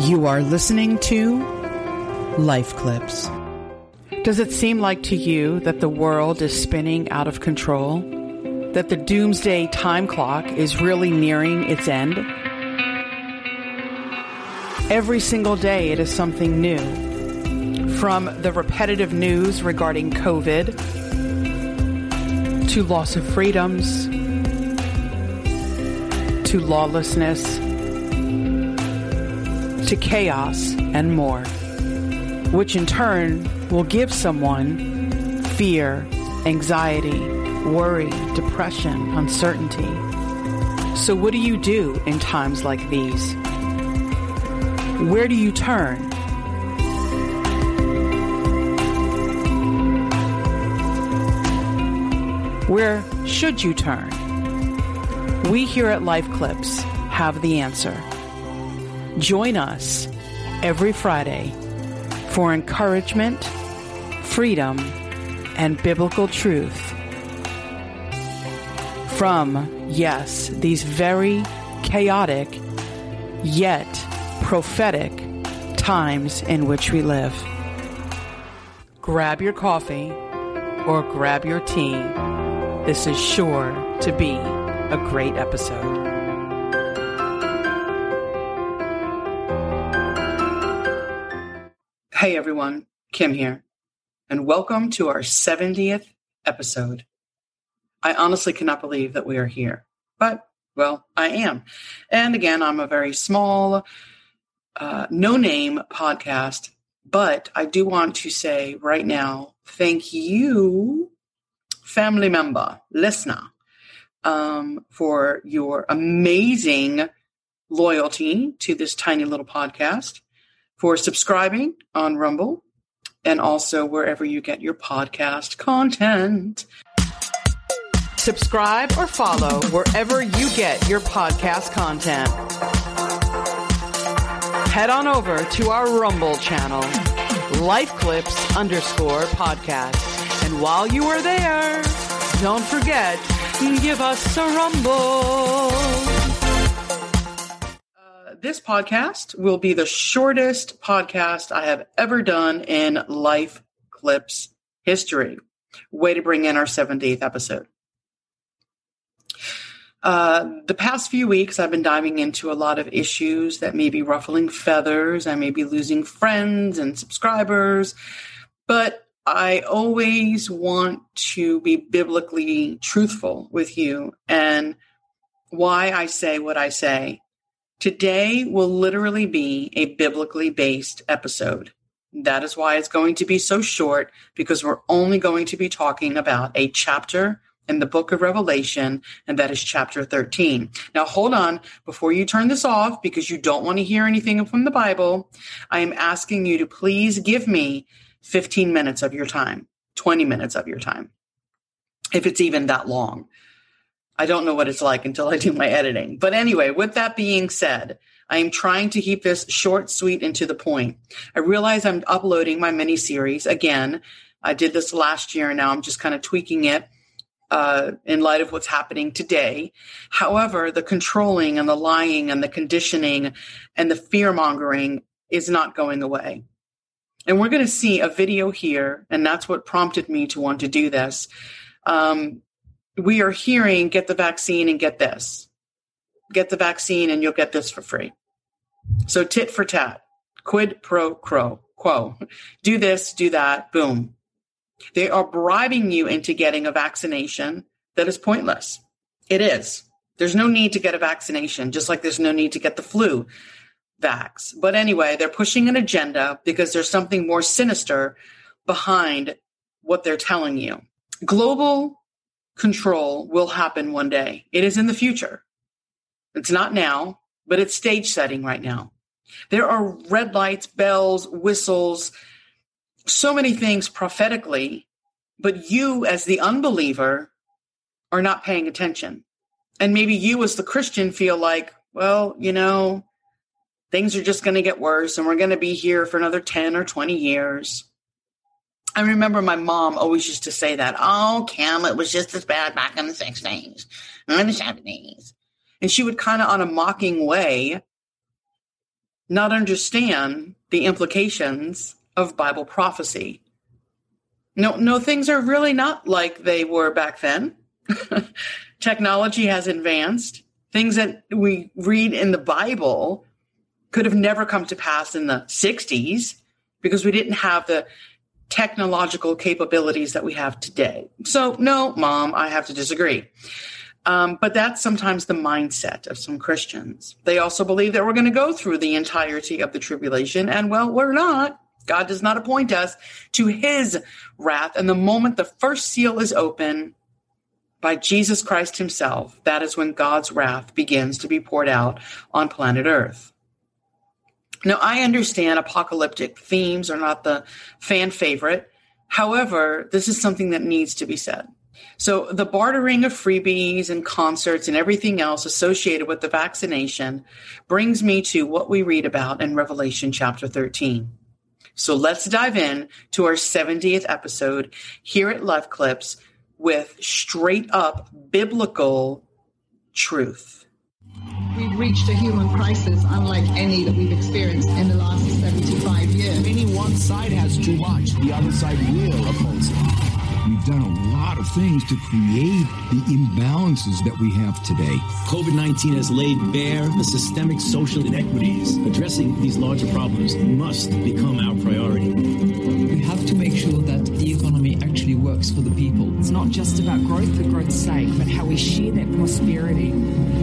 You are listening to Life Clips. Does it seem like to you that the world is spinning out of control? That the doomsday time clock is really nearing its end? Every single day it is something new. From the repetitive news regarding COVID to loss of freedoms to lawlessness to chaos and more, which in turn will give someone fear, anxiety, worry, depression, uncertainty. So, what do you do in times like these? Where do you turn? Where should you turn? We here at Life Clips have the answer. Join us every Friday for encouragement, freedom, and biblical truth from, yes, these very chaotic yet prophetic times in which we live. Grab your coffee or grab your tea. This is sure to be a great episode. Hey everyone, Kim here, and welcome to our 70th episode. I honestly cannot believe that we are here, but well, I am. And again, I'm a very small, uh, no name podcast, but I do want to say right now, thank you, family member, listener, um, for your amazing loyalty to this tiny little podcast for subscribing on Rumble and also wherever you get your podcast content. Subscribe or follow wherever you get your podcast content. Head on over to our Rumble channel, Life Clips underscore podcast. And while you are there, don't forget, to give us a rumble this podcast will be the shortest podcast I have ever done in Life Clips history. Way to bring in our 70th episode. Uh, the past few weeks, I've been diving into a lot of issues that may be ruffling feathers. I may be losing friends and subscribers, but I always want to be biblically truthful with you and why I say what I say Today will literally be a biblically based episode. That is why it's going to be so short because we're only going to be talking about a chapter in the book of Revelation, and that is chapter 13. Now, hold on before you turn this off because you don't want to hear anything from the Bible. I am asking you to please give me 15 minutes of your time, 20 minutes of your time, if it's even that long. I don't know what it's like until I do my editing. But anyway, with that being said, I am trying to keep this short, sweet, and to the point. I realize I'm uploading my mini series again. I did this last year, and now I'm just kind of tweaking it uh, in light of what's happening today. However, the controlling and the lying and the conditioning and the fear mongering is not going away. And we're going to see a video here, and that's what prompted me to want to do this. Um, we are hearing get the vaccine and get this. Get the vaccine and you'll get this for free. So tit for tat, quid pro quo, quo. Do this, do that, boom. They are bribing you into getting a vaccination that is pointless. It is. There's no need to get a vaccination, just like there's no need to get the flu vax. But anyway, they're pushing an agenda because there's something more sinister behind what they're telling you. Global control will happen one day. It is in the future. It's not now, but it's stage setting right now. There are red lights, bells, whistles, so many things prophetically, but you as the unbeliever are not paying attention. And maybe you as the Christian feel like, well, you know, things are just going to get worse and we're going to be here for another 10 or 20 years. I remember my mom always used to say that, oh, Kim, it was just as bad back in the 60s or in the 70s. And she would kind of, on a mocking way, not understand the implications of Bible prophecy. No, no, things are really not like they were back then. Technology has advanced. Things that we read in the Bible could have never come to pass in the 60s because we didn't have the technological capabilities that we have today. So, no, mom, I have to disagree. Um, but that's sometimes the mindset of some Christians. They also believe that we're going to go through the entirety of the tribulation, and well, we're not. God does not appoint us to his wrath. And the moment the first seal is open by Jesus Christ himself, that is when God's wrath begins to be poured out on planet Earth. Now, I understand apocalyptic themes are not the fan favorite. However, this is something that needs to be said. So, the bartering of freebies and concerts and everything else associated with the vaccination brings me to what we read about in Revelation chapter 13. So, let's dive in to our 70th episode here at Life Clips with straight up biblical truth. We've reached a human crisis unlike any that we've experienced in the last 75 years. Any one side has too much, the other side will oppose it. We've done a lot of things to create the imbalances that we have today. COVID 19 has laid bare the systemic social inequities. Addressing these larger problems must become our priority. We have to make sure that the economy actually works for the people. It's not just about growth for growth's sake, but how we share that prosperity.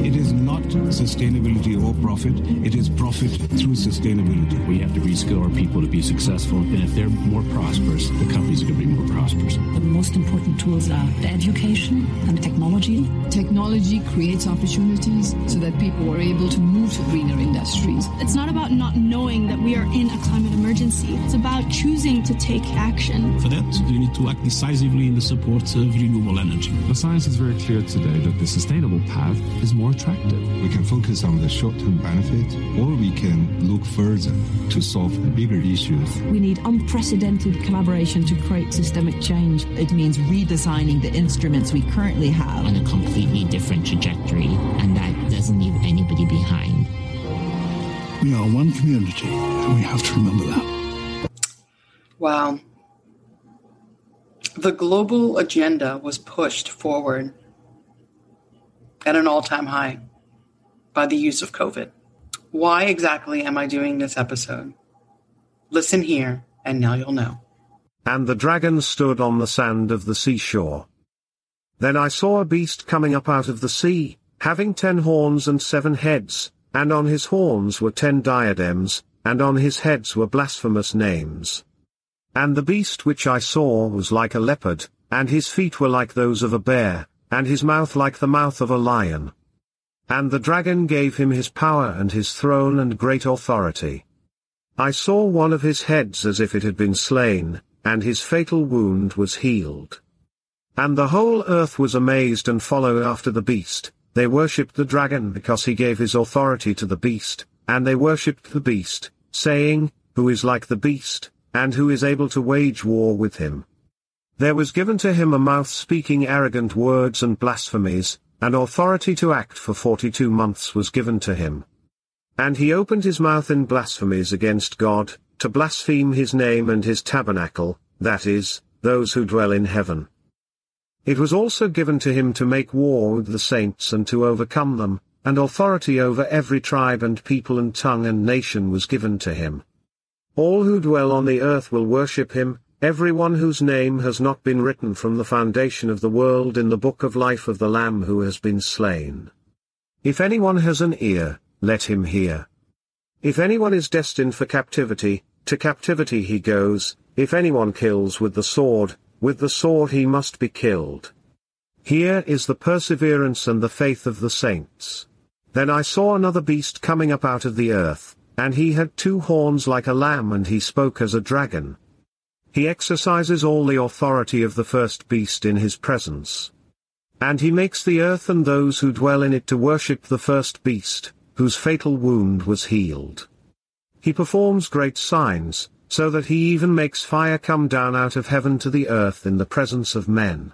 It is not sustainability or profit, it is profit through sustainability. We have to reskill our people to be successful, and if they're more prosperous, the companies are going to be more prosperous. The most important tools are the education and technology. Technology creates opportunities so that people are able to move to greener industries. It's not about not knowing that we are in a climate emergency. It's about choosing to take action. For that, we need to act decisively in the support of renewable energy. The science is very clear today that the sustainable path is more attractive. We can focus on the short-term benefit or we can look further to solve bigger issues. We need unprecedented collaboration to create systemic change. It means redesigning the instruments we currently have on a completely different trajectory, and that doesn't leave anybody behind. We are one community, and we have to remember that. Wow. The global agenda was pushed forward at an all time high by the use of COVID. Why exactly am I doing this episode? Listen here, and now you'll know. And the dragon stood on the sand of the seashore. Then I saw a beast coming up out of the sea, having ten horns and seven heads, and on his horns were ten diadems, and on his heads were blasphemous names. And the beast which I saw was like a leopard, and his feet were like those of a bear, and his mouth like the mouth of a lion. And the dragon gave him his power and his throne and great authority. I saw one of his heads as if it had been slain, and his fatal wound was healed. And the whole earth was amazed and followed after the beast, they worshipped the dragon because he gave his authority to the beast, and they worshipped the beast, saying, Who is like the beast, and who is able to wage war with him? There was given to him a mouth speaking arrogant words and blasphemies, and authority to act for forty-two months was given to him. And he opened his mouth in blasphemies against God, to blaspheme his name and his tabernacle, that is, those who dwell in heaven. It was also given to him to make war with the saints and to overcome them, and authority over every tribe and people and tongue and nation was given to him. All who dwell on the earth will worship him, everyone whose name has not been written from the foundation of the world in the book of life of the Lamb who has been slain. If anyone has an ear, let him hear. If anyone is destined for captivity, to captivity he goes, if anyone kills with the sword, with the sword he must be killed. Here is the perseverance and the faith of the saints. Then I saw another beast coming up out of the earth, and he had two horns like a lamb and he spoke as a dragon. He exercises all the authority of the first beast in his presence. And he makes the earth and those who dwell in it to worship the first beast, whose fatal wound was healed. He performs great signs, so that he even makes fire come down out of heaven to the earth in the presence of men.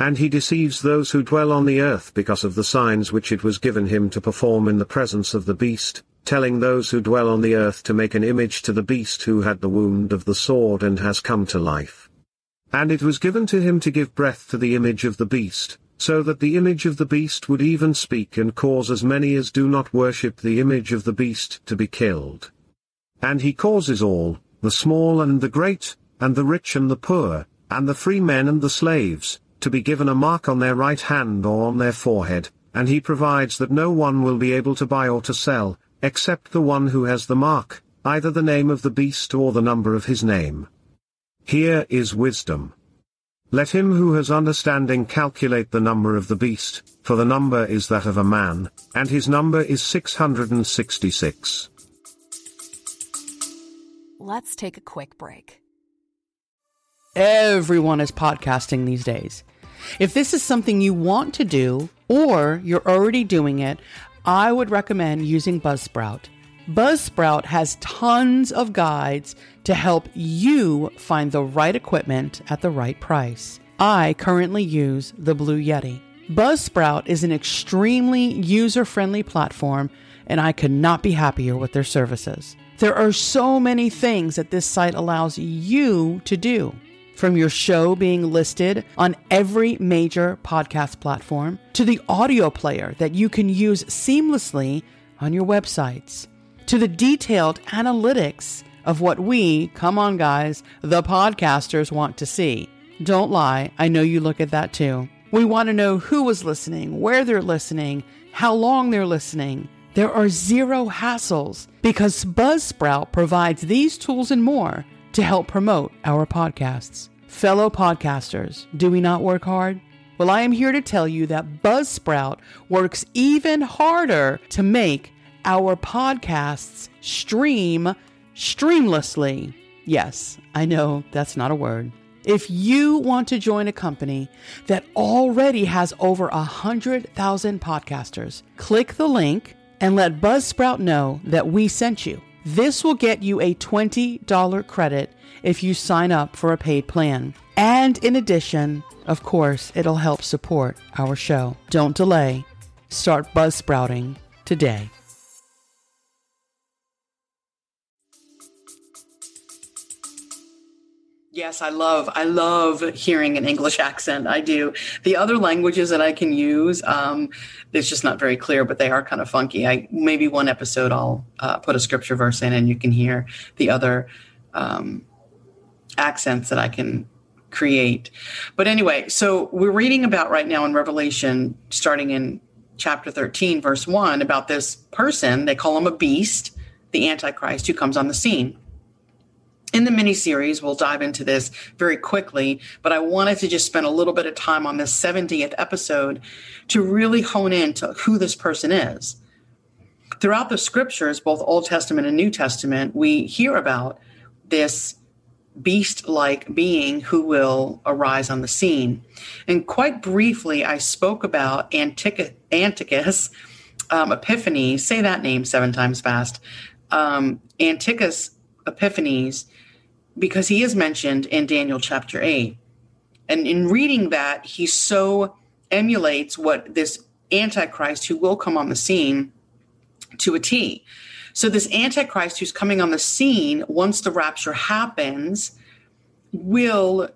And he deceives those who dwell on the earth because of the signs which it was given him to perform in the presence of the beast, telling those who dwell on the earth to make an image to the beast who had the wound of the sword and has come to life. And it was given to him to give breath to the image of the beast, so that the image of the beast would even speak and cause as many as do not worship the image of the beast to be killed. And he causes all, the small and the great, and the rich and the poor, and the free men and the slaves, to be given a mark on their right hand or on their forehead, and he provides that no one will be able to buy or to sell, except the one who has the mark, either the name of the beast or the number of his name. Here is wisdom. Let him who has understanding calculate the number of the beast, for the number is that of a man, and his number is 666. Let's take a quick break. Everyone is podcasting these days. If this is something you want to do, or you're already doing it, I would recommend using Buzzsprout. Buzzsprout has tons of guides to help you find the right equipment at the right price. I currently use the Blue Yeti. Buzzsprout is an extremely user friendly platform, and I could not be happier with their services. There are so many things that this site allows you to do. From your show being listed on every major podcast platform to the audio player that you can use seamlessly on your websites to the detailed analytics of what we, come on guys, the podcasters want to see. Don't lie, I know you look at that too. We want to know who was listening, where they're listening, how long they're listening. There are zero hassles because Buzzsprout provides these tools and more to help promote our podcasts. Fellow podcasters, do we not work hard? Well, I am here to tell you that Buzzsprout works even harder to make our podcasts stream streamlessly. Yes, I know that's not a word. If you want to join a company that already has over a 100,000 podcasters, click the link and let Buzzsprout know that we sent you. This will get you a $20 credit if you sign up for a paid plan. And in addition, of course, it'll help support our show. Don't delay. Start Buzzsprouting today. Yes, I love I love hearing an English accent. I do. The other languages that I can use, um, it's just not very clear, but they are kind of funky. I maybe one episode I'll uh, put a scripture verse in, and you can hear the other um, accents that I can create. But anyway, so we're reading about right now in Revelation, starting in chapter thirteen, verse one, about this person. They call him a beast, the Antichrist, who comes on the scene in the mini series, we'll dive into this very quickly, but I wanted to just spend a little bit of time on this 70th episode to really hone in to who this person is. Throughout the scriptures, both Old Testament and New Testament, we hear about this beast like being who will arise on the scene. And quite briefly, I spoke about Antica- Antiochus um, Epiphanes, say that name seven times fast. Um, Antiochus Epiphanes because he is mentioned in Daniel chapter 8. And in reading that, he so emulates what this Antichrist who will come on the scene to a T. So, this Antichrist who's coming on the scene once the rapture happens will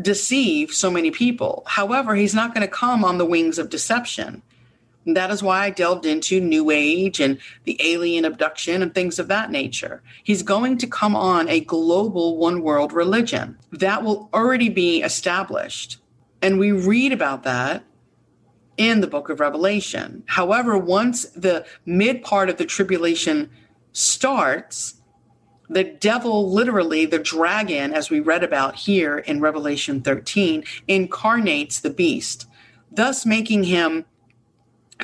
deceive so many people. However, he's not going to come on the wings of deception. And that is why I delved into New Age and the alien abduction and things of that nature. He's going to come on a global one world religion that will already be established. And we read about that in the book of Revelation. However, once the mid part of the tribulation starts, the devil, literally the dragon, as we read about here in Revelation 13, incarnates the beast, thus making him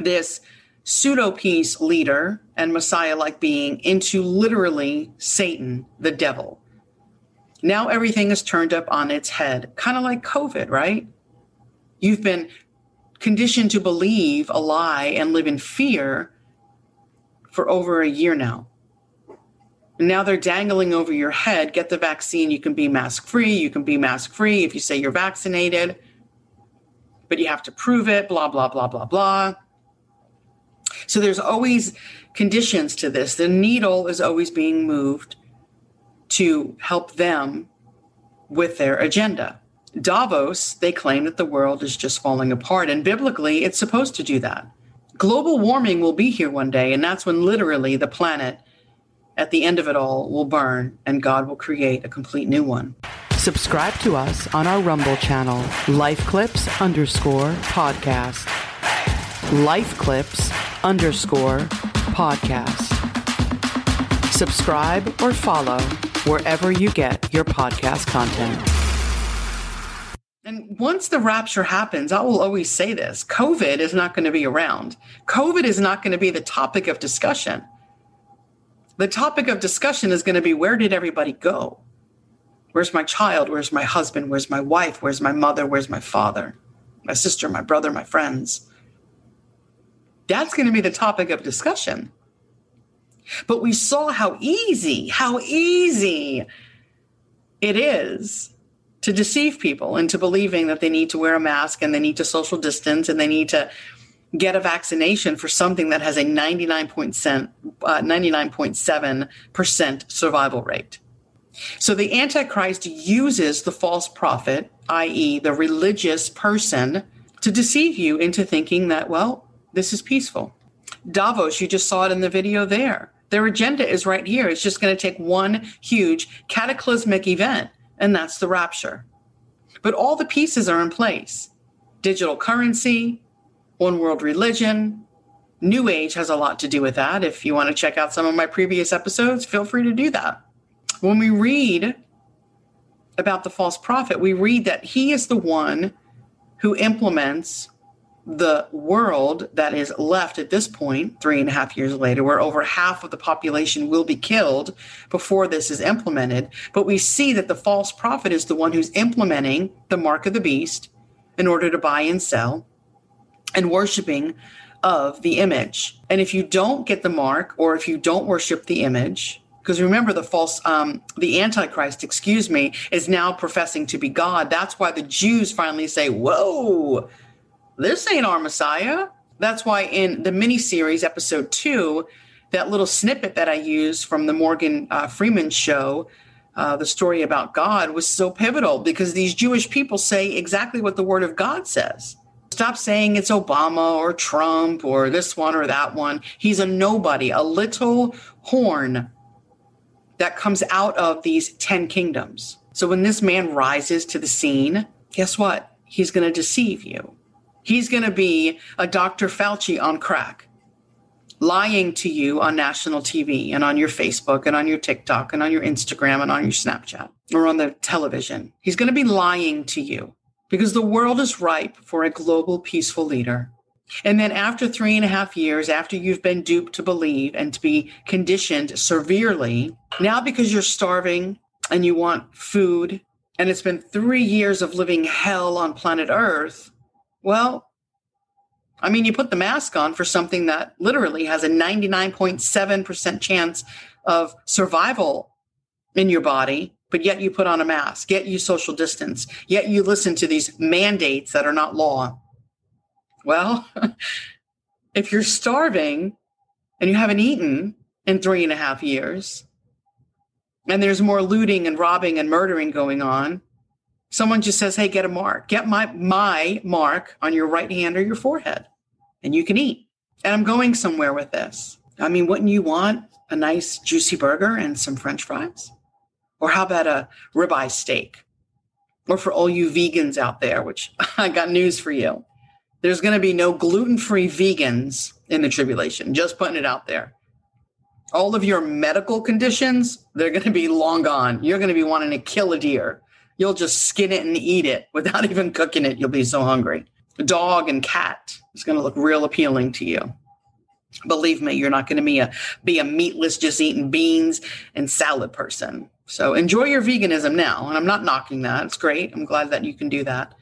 this pseudo peace leader and Messiah like being into literally Satan, the devil. Now everything is turned up on its head, kind of like COVID, right? You've been conditioned to believe a lie and live in fear for over a year now. Now they're dangling over your head get the vaccine, you can be mask free, you can be mask free if you say you're vaccinated, but you have to prove it, blah, blah, blah, blah, blah. So there's always conditions to this. The needle is always being moved to help them with their agenda. Davos, they claim that the world is just falling apart, and biblically, it's supposed to do that. Global warming will be here one day, and that's when literally the planet, at the end of it all, will burn and God will create a complete new one. Subscribe to us on our Rumble channel, Life Clips underscore podcast. Life Clips underscore podcast. Subscribe or follow wherever you get your podcast content. And once the rapture happens, I will always say this COVID is not going to be around. COVID is not going to be the topic of discussion. The topic of discussion is going to be where did everybody go? Where's my child? Where's my husband? Where's my wife? Where's my mother? Where's my father? My sister, my brother, my friends? That's going to be the topic of discussion. But we saw how easy, how easy it is to deceive people into believing that they need to wear a mask and they need to social distance and they need to get a vaccination for something that has a 99.7% uh, 99.7% survival rate. So the Antichrist uses the false prophet, i.e., the religious person, to deceive you into thinking that, well, this is peaceful. Davos, you just saw it in the video there. Their agenda is right here. It's just going to take one huge cataclysmic event, and that's the rapture. But all the pieces are in place digital currency, one world religion. New Age has a lot to do with that. If you want to check out some of my previous episodes, feel free to do that. When we read about the false prophet, we read that he is the one who implements the world that is left at this point, three and a half years later, where over half of the population will be killed before this is implemented. But we see that the false prophet is the one who's implementing the mark of the beast in order to buy and sell and worshiping of the image. And if you don't get the mark or if you don't worship the image, because remember the false um, the antichrist excuse me is now professing to be god that's why the jews finally say whoa this ain't our Messiah. That's why in the miniseries, episode two, that little snippet that I used from the Morgan uh, Freeman show, uh, the story about God, was so pivotal because these Jewish people say exactly what the Word of God says. Stop saying it's Obama or Trump or this one or that one. He's a nobody, a little horn that comes out of these 10 kingdoms. So when this man rises to the scene, guess what? He's going to deceive you. He's going to be a Dr. Fauci on crack, lying to you on national TV and on your Facebook and on your TikTok and on your Instagram and on your Snapchat or on the television. He's going to be lying to you because the world is ripe for a global peaceful leader. And then after three and a half years, after you've been duped to believe and to be conditioned severely, now because you're starving and you want food, and it's been three years of living hell on planet Earth, well, I mean, you put the mask on for something that literally has a 99.7% chance of survival in your body, but yet you put on a mask, yet you social distance, yet you listen to these mandates that are not law. Well, if you're starving and you haven't eaten in three and a half years, and there's more looting and robbing and murdering going on, Someone just says, "Hey, get a mark. Get my my mark on your right hand or your forehead, and you can eat." And I'm going somewhere with this. I mean, wouldn't you want a nice juicy burger and some French fries? Or how about a ribeye steak? Or for all you vegans out there, which I got news for you. There's going to be no gluten free vegans in the tribulation, just putting it out there. All of your medical conditions, they're going to be long gone. You're going to be wanting to kill a deer You'll just skin it and eat it without even cooking it. You'll be so hungry. Dog and cat is going to look real appealing to you. Believe me, you're not going to be a be a meatless, just eating beans and salad person. So enjoy your veganism now. And I'm not knocking that. It's great. I'm glad that you can do that.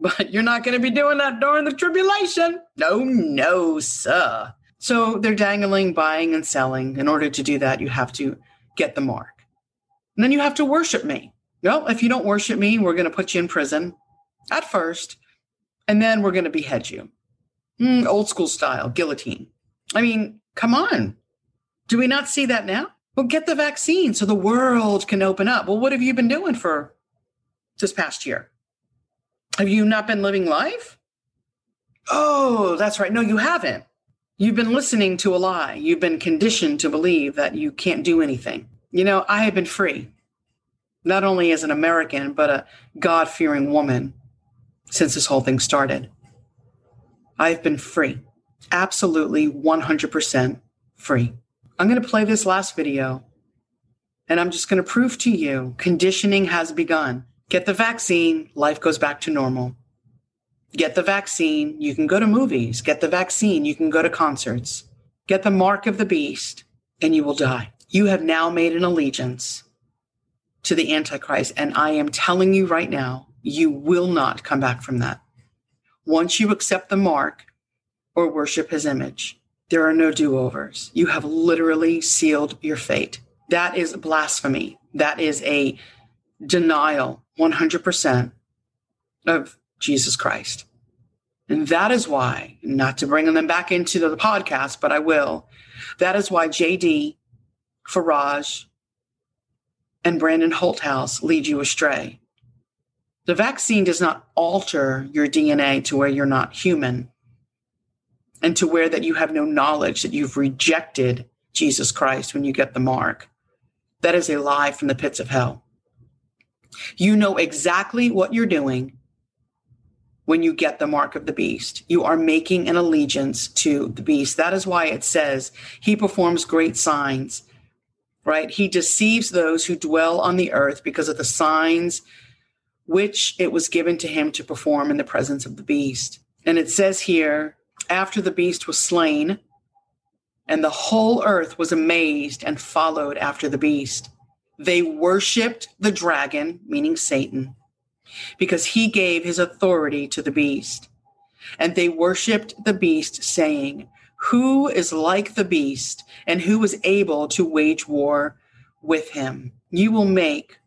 But you're not going to be doing that during the tribulation. No, no, sir. So they're dangling, buying, and selling. In order to do that, you have to get the mark. And then you have to worship me. Well, if you don't worship me, we're going to put you in prison at first, and then we're going to behead you. Mm, old school style, guillotine. I mean, come on. Do we not see that now? Well, get the vaccine so the world can open up. Well, what have you been doing for this past year? Have you not been living life? Oh, that's right. No, you haven't. You've been listening to a lie. You've been conditioned to believe that you can't do anything. You know, I have been free, not only as an American, but a God fearing woman since this whole thing started. I've been free, absolutely 100% free. I'm going to play this last video and I'm just going to prove to you conditioning has begun. Get the vaccine, life goes back to normal. Get the vaccine, you can go to movies. Get the vaccine, you can go to concerts. Get the mark of the beast, and you will die. You have now made an allegiance to the Antichrist. And I am telling you right now, you will not come back from that. Once you accept the mark or worship his image, there are no do overs. You have literally sealed your fate. That is blasphemy. That is a denial 100% of Jesus Christ. And that is why, not to bring them back into the podcast, but I will. That is why JD, Farag, and Brandon Holthaus lead you astray. The vaccine does not alter your DNA to where you're not human and to where that you have no knowledge that you've rejected Jesus Christ when you get the mark. That is a lie from the pits of hell. You know exactly what you're doing when you get the mark of the beast. You are making an allegiance to the beast. That is why it says he performs great signs, right? He deceives those who dwell on the earth because of the signs which it was given to him to perform in the presence of the beast. And it says here, after the beast was slain, and the whole earth was amazed and followed after the beast. They worshiped the dragon, meaning Satan, because he gave his authority to the beast. And they worshiped the beast, saying, Who is like the beast, and who is able to wage war with him? You will make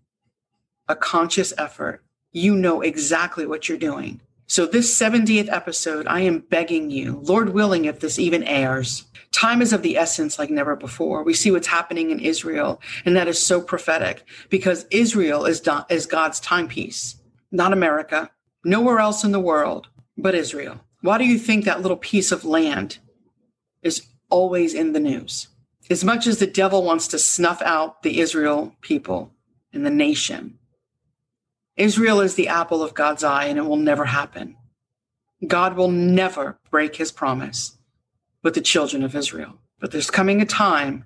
a conscious effort. You know exactly what you're doing. So, this 70th episode, I am begging you, Lord willing, if this even airs, time is of the essence like never before. We see what's happening in Israel, and that is so prophetic because Israel is, is God's timepiece not America, nowhere else in the world but Israel. Why do you think that little piece of land is always in the news? As much as the devil wants to snuff out the Israel people and the nation, Israel is the apple of God's eye and it will never happen. God will never break his promise with the children of Israel. But there's coming a time,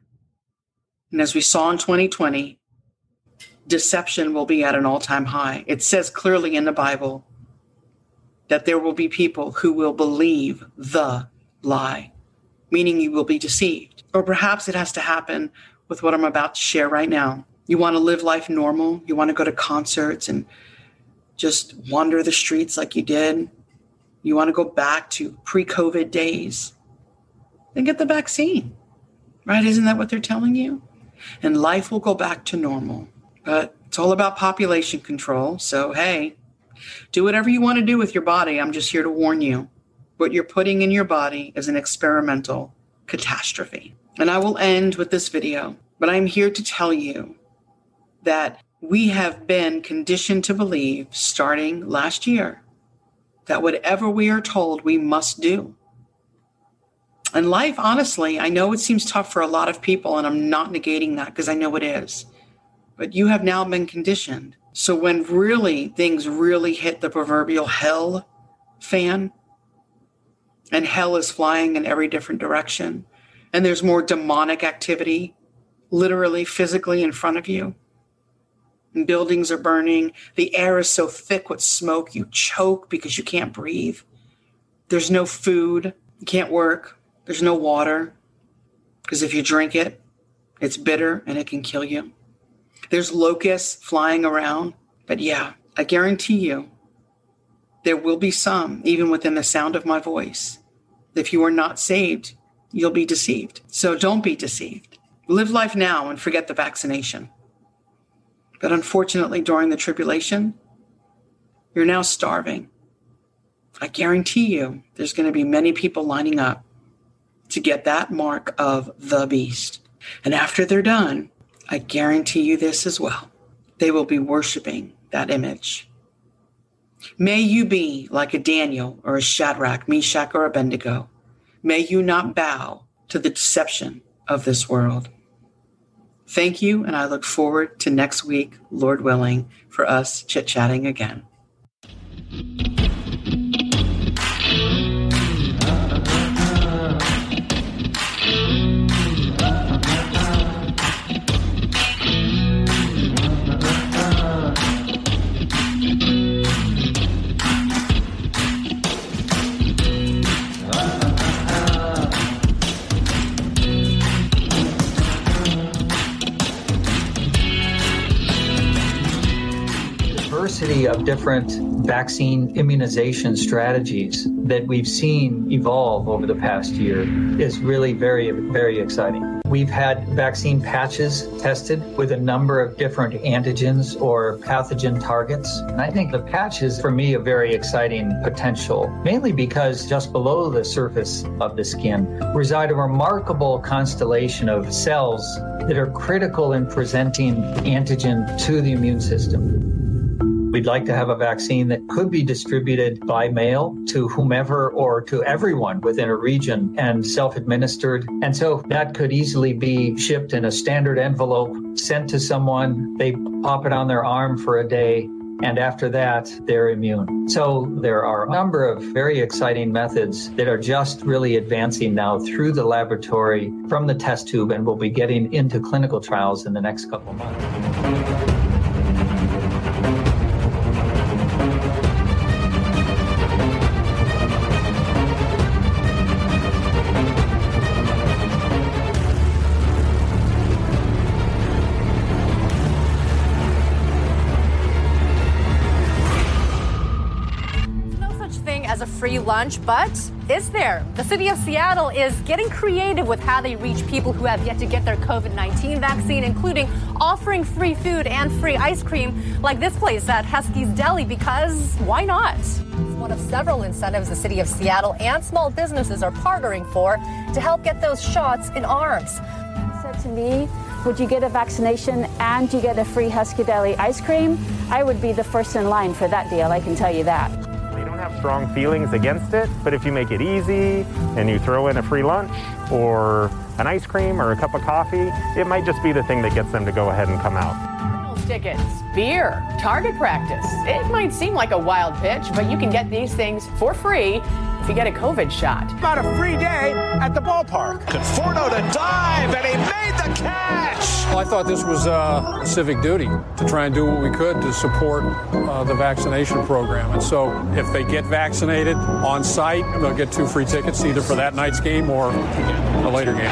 and as we saw in 2020, deception will be at an all time high. It says clearly in the Bible that there will be people who will believe the lie, meaning you will be deceived. Or perhaps it has to happen with what I'm about to share right now. You want to live life normal, you want to go to concerts and just wander the streets like you did. You want to go back to pre COVID days, then get the vaccine, right? Isn't that what they're telling you? And life will go back to normal. But it's all about population control. So, hey, do whatever you want to do with your body. I'm just here to warn you. What you're putting in your body is an experimental catastrophe. And I will end with this video, but I'm here to tell you that we have been conditioned to believe starting last year that whatever we are told we must do. And life, honestly, I know it seems tough for a lot of people, and I'm not negating that because I know it is but you have now been conditioned. So when really things really hit the proverbial hell fan, and hell is flying in every different direction, and there's more demonic activity, literally, physically in front of you, and buildings are burning, the air is so thick with smoke you choke because you can't breathe. There's no food, you can't work, there's no water, because if you drink it, it's bitter and it can kill you. There's locusts flying around. But yeah, I guarantee you, there will be some, even within the sound of my voice. If you are not saved, you'll be deceived. So don't be deceived. Live life now and forget the vaccination. But unfortunately, during the tribulation, you're now starving. I guarantee you, there's going to be many people lining up to get that mark of the beast. And after they're done, I guarantee you this as well they will be worshiping that image. May you be like a Daniel or a Shadrach, Meshach, or Abednego. May you not bow to the deception of this world. Thank you, and I look forward to next week, Lord willing, for us chit chatting again. Diversity of different vaccine immunization strategies that we've seen evolve over the past year is really very, very exciting. We've had vaccine patches tested with a number of different antigens or pathogen targets. And I think the patch is, for me, a very exciting potential, mainly because just below the surface of the skin reside a remarkable constellation of cells that are critical in presenting antigen to the immune system. We'd like to have a vaccine that could be distributed by mail to whomever or to everyone within a region and self administered. And so that could easily be shipped in a standard envelope, sent to someone. They pop it on their arm for a day. And after that, they're immune. So there are a number of very exciting methods that are just really advancing now through the laboratory from the test tube and will be getting into clinical trials in the next couple months. Lunch, but is there? The city of Seattle is getting creative with how they reach people who have yet to get their COVID 19 vaccine, including offering free food and free ice cream, like this place at Husky's Deli, because why not? One of several incentives the city of Seattle and small businesses are partnering for to help get those shots in arms. Said to me, would you get a vaccination and you get a free Heskey Deli ice cream? I would be the first in line for that deal, I can tell you that strong feelings against it, but if you make it easy and you throw in a free lunch or an ice cream or a cup of coffee, it might just be the thing that gets them to go ahead and come out. Tickets, beer, target practice. It might seem like a wild pitch, but you can get these things for free if you get a COVID shot. About a free day at the ballpark. Conforto to dive, and he made the catch. Well, I thought this was uh, civic duty to try and do what we could to support uh, the vaccination program. And so if they get vaccinated on site, they'll get two free tickets either for that night's game or a later game.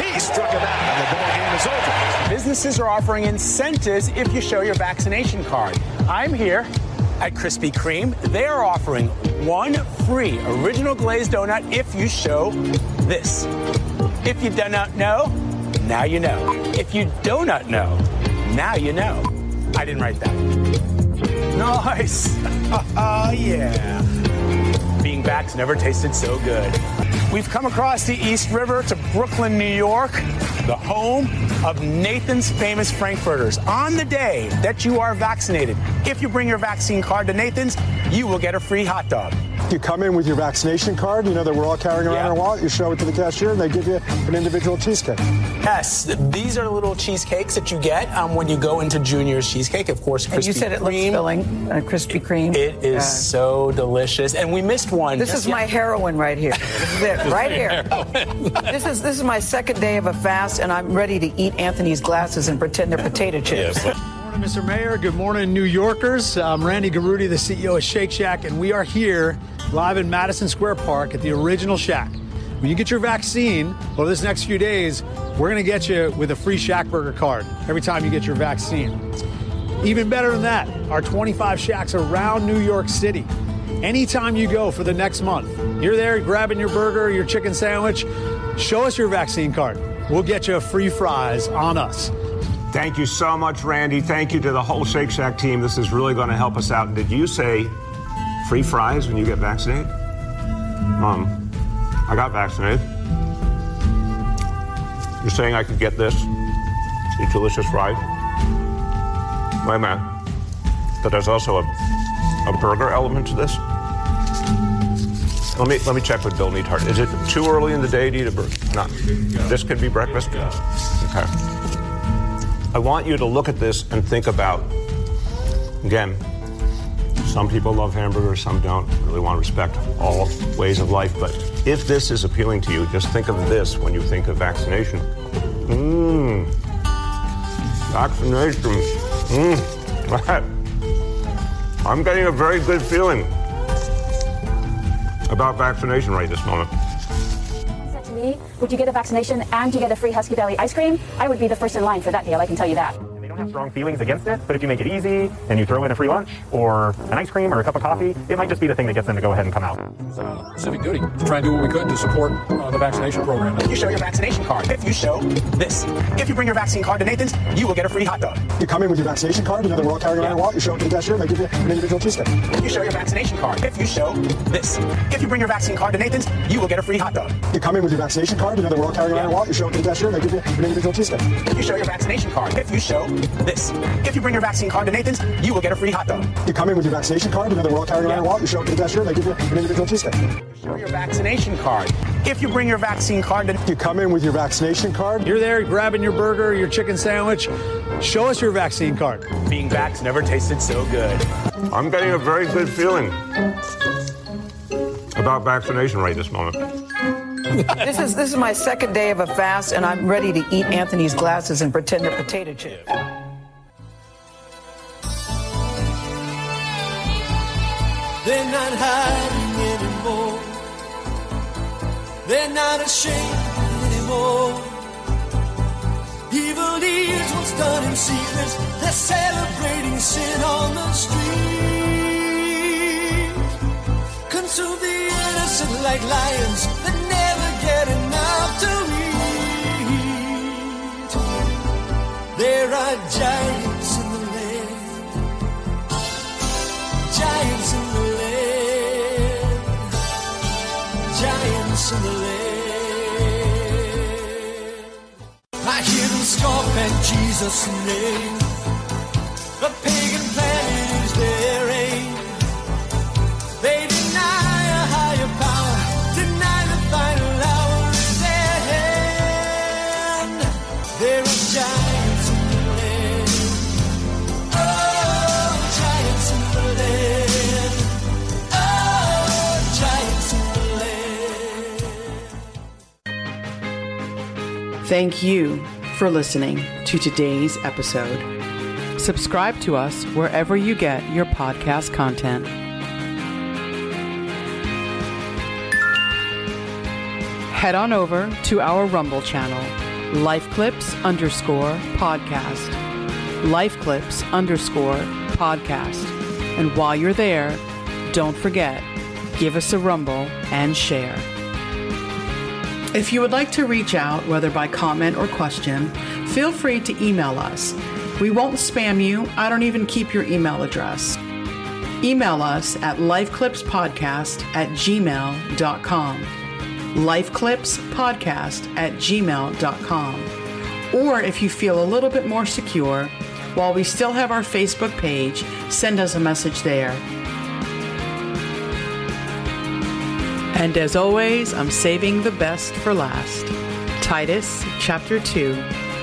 He struck it out, and the ball game is over. Businesses are offering incentives if you show your vaccination card. I'm here at Krispy Kreme. They are offering one free original glazed donut if you show this. If you do not know, now you know. If you do not know, now you know. I didn't write that. Nice. Oh, yeah. Being back's never tasted so good. We've come across the East River to Brooklyn, New York, the home of Nathan's famous Frankfurters. On the day that you are vaccinated, if you bring your vaccine card to Nathan's, you will get a free hot dog. You come in with your vaccination card, you know that we're all carrying around yeah. our wallet, you show it to the cashier, and they give you an individual cheesecake. Yes, these are the little cheesecakes that you get um, when you go into Junior's Cheesecake. Of course, Krispy And you said Kreme. it looks filling, uh, Krispy Kreme. It is so delicious, and we missed one. This is my heroin right here. This is it, right here. this is this is my second day of a fast, and I'm ready to eat Anthony's glasses and pretend they're potato chips. Yes. morning, Mr. Mayor. Good morning, New Yorkers. I'm Randy Garutti, the CEO of Shake Shack, and we are here live in Madison Square Park at the original Shack. When you get your vaccine over this next few days, we're going to get you with a free Shack Burger card every time you get your vaccine. Even better than that, our 25 Shacks around New York City. Anytime you go for the next month, you're there grabbing your burger, your chicken sandwich, show us your vaccine card. We'll get you free fries on us. Thank you so much, Randy. Thank you to the whole Shake Shack team. This is really going to help us out. And did you say free fries when you get vaccinated? Mom, I got vaccinated. You're saying I could get this? These delicious? Wait a minute. But there's also a, a burger element to this? Let me let me check with Bill Neathart. Is it too early in the day to eat a burger? Not. This could be breakfast? Okay. I want you to look at this and think about, again, some people love hamburgers, some don't. Really want to respect all ways of life. But if this is appealing to you, just think of this when you think of vaccination. Mmm. Vaccination. Mmm. I'm getting a very good feeling about vaccination right this moment. Said to me, would you get a vaccination and you get a free Husky Deli ice cream? I would be the first in line for that deal, I can tell you that. They don't have strong feelings against it, but if you make it easy and you throw in a free lunch or an ice cream or a cup of coffee, it might just be the thing that gets them to go ahead and come out. uh, civic duty to try and do what we could to support uh, the vaccination program. If you show your vaccination card, if you show this, if you bring your vaccine card to Nathan's, you will get a free hot dog. You come in with your vaccination card, another Royal Carolina yeah. wallet, you show it to the cashier, they give you an individual cheesesteak. If you show your vaccination card, if you show this, if you bring your vaccine card to Nathan's, you will get a free hot dog. You come in with your vaccination card, another Royal Carolina yeah. wallet, you show it to the cashier, they give you an individual cheesesteak. If you show your vaccination card, if you show this, if you bring your vaccine card to Nathan's, you will get a free hot dog. You come in with your vaccination card, another Royal Carolina yeah. wallet, you show it to the cashier, they give you an individual cheesesteak. Show your vaccination card. If you bring your vaccine card to You come in with your vaccination card. You're there grabbing your burger, your chicken sandwich. Show us your vaccine card. Being vax never tasted so good. I'm getting a very good feeling about vaccination right this moment. This is this is my second day of a fast, and I'm ready to eat Anthony's glasses and pretend they're potato chips. They're not hiding anymore. They're not ashamed anymore. Evil deeds was done in secret. They're celebrating sin on the street. Consume the innocent like lions giants in the land. Giants in the land. Giants in the land. I hear them scoff at Jesus' name. Thank you for listening to today's episode. Subscribe to us wherever you get your podcast content. Head on over to our Rumble channel, Lifeclips underscore podcast. Lifeclips underscore podcast. And while you're there, don't forget, give us a rumble and share. If you would like to reach out, whether by comment or question, feel free to email us. We won't spam you, I don't even keep your email address. Email us at lifeclipspodcast at gmail.com. Lifeclipspodcast at gmail.com. Or if you feel a little bit more secure, while we still have our Facebook page, send us a message there. And as always, I'm saving the best for last. Titus chapter 2,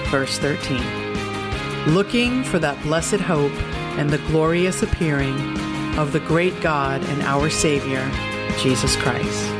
verse 13. Looking for that blessed hope and the glorious appearing of the great God and our Savior, Jesus Christ.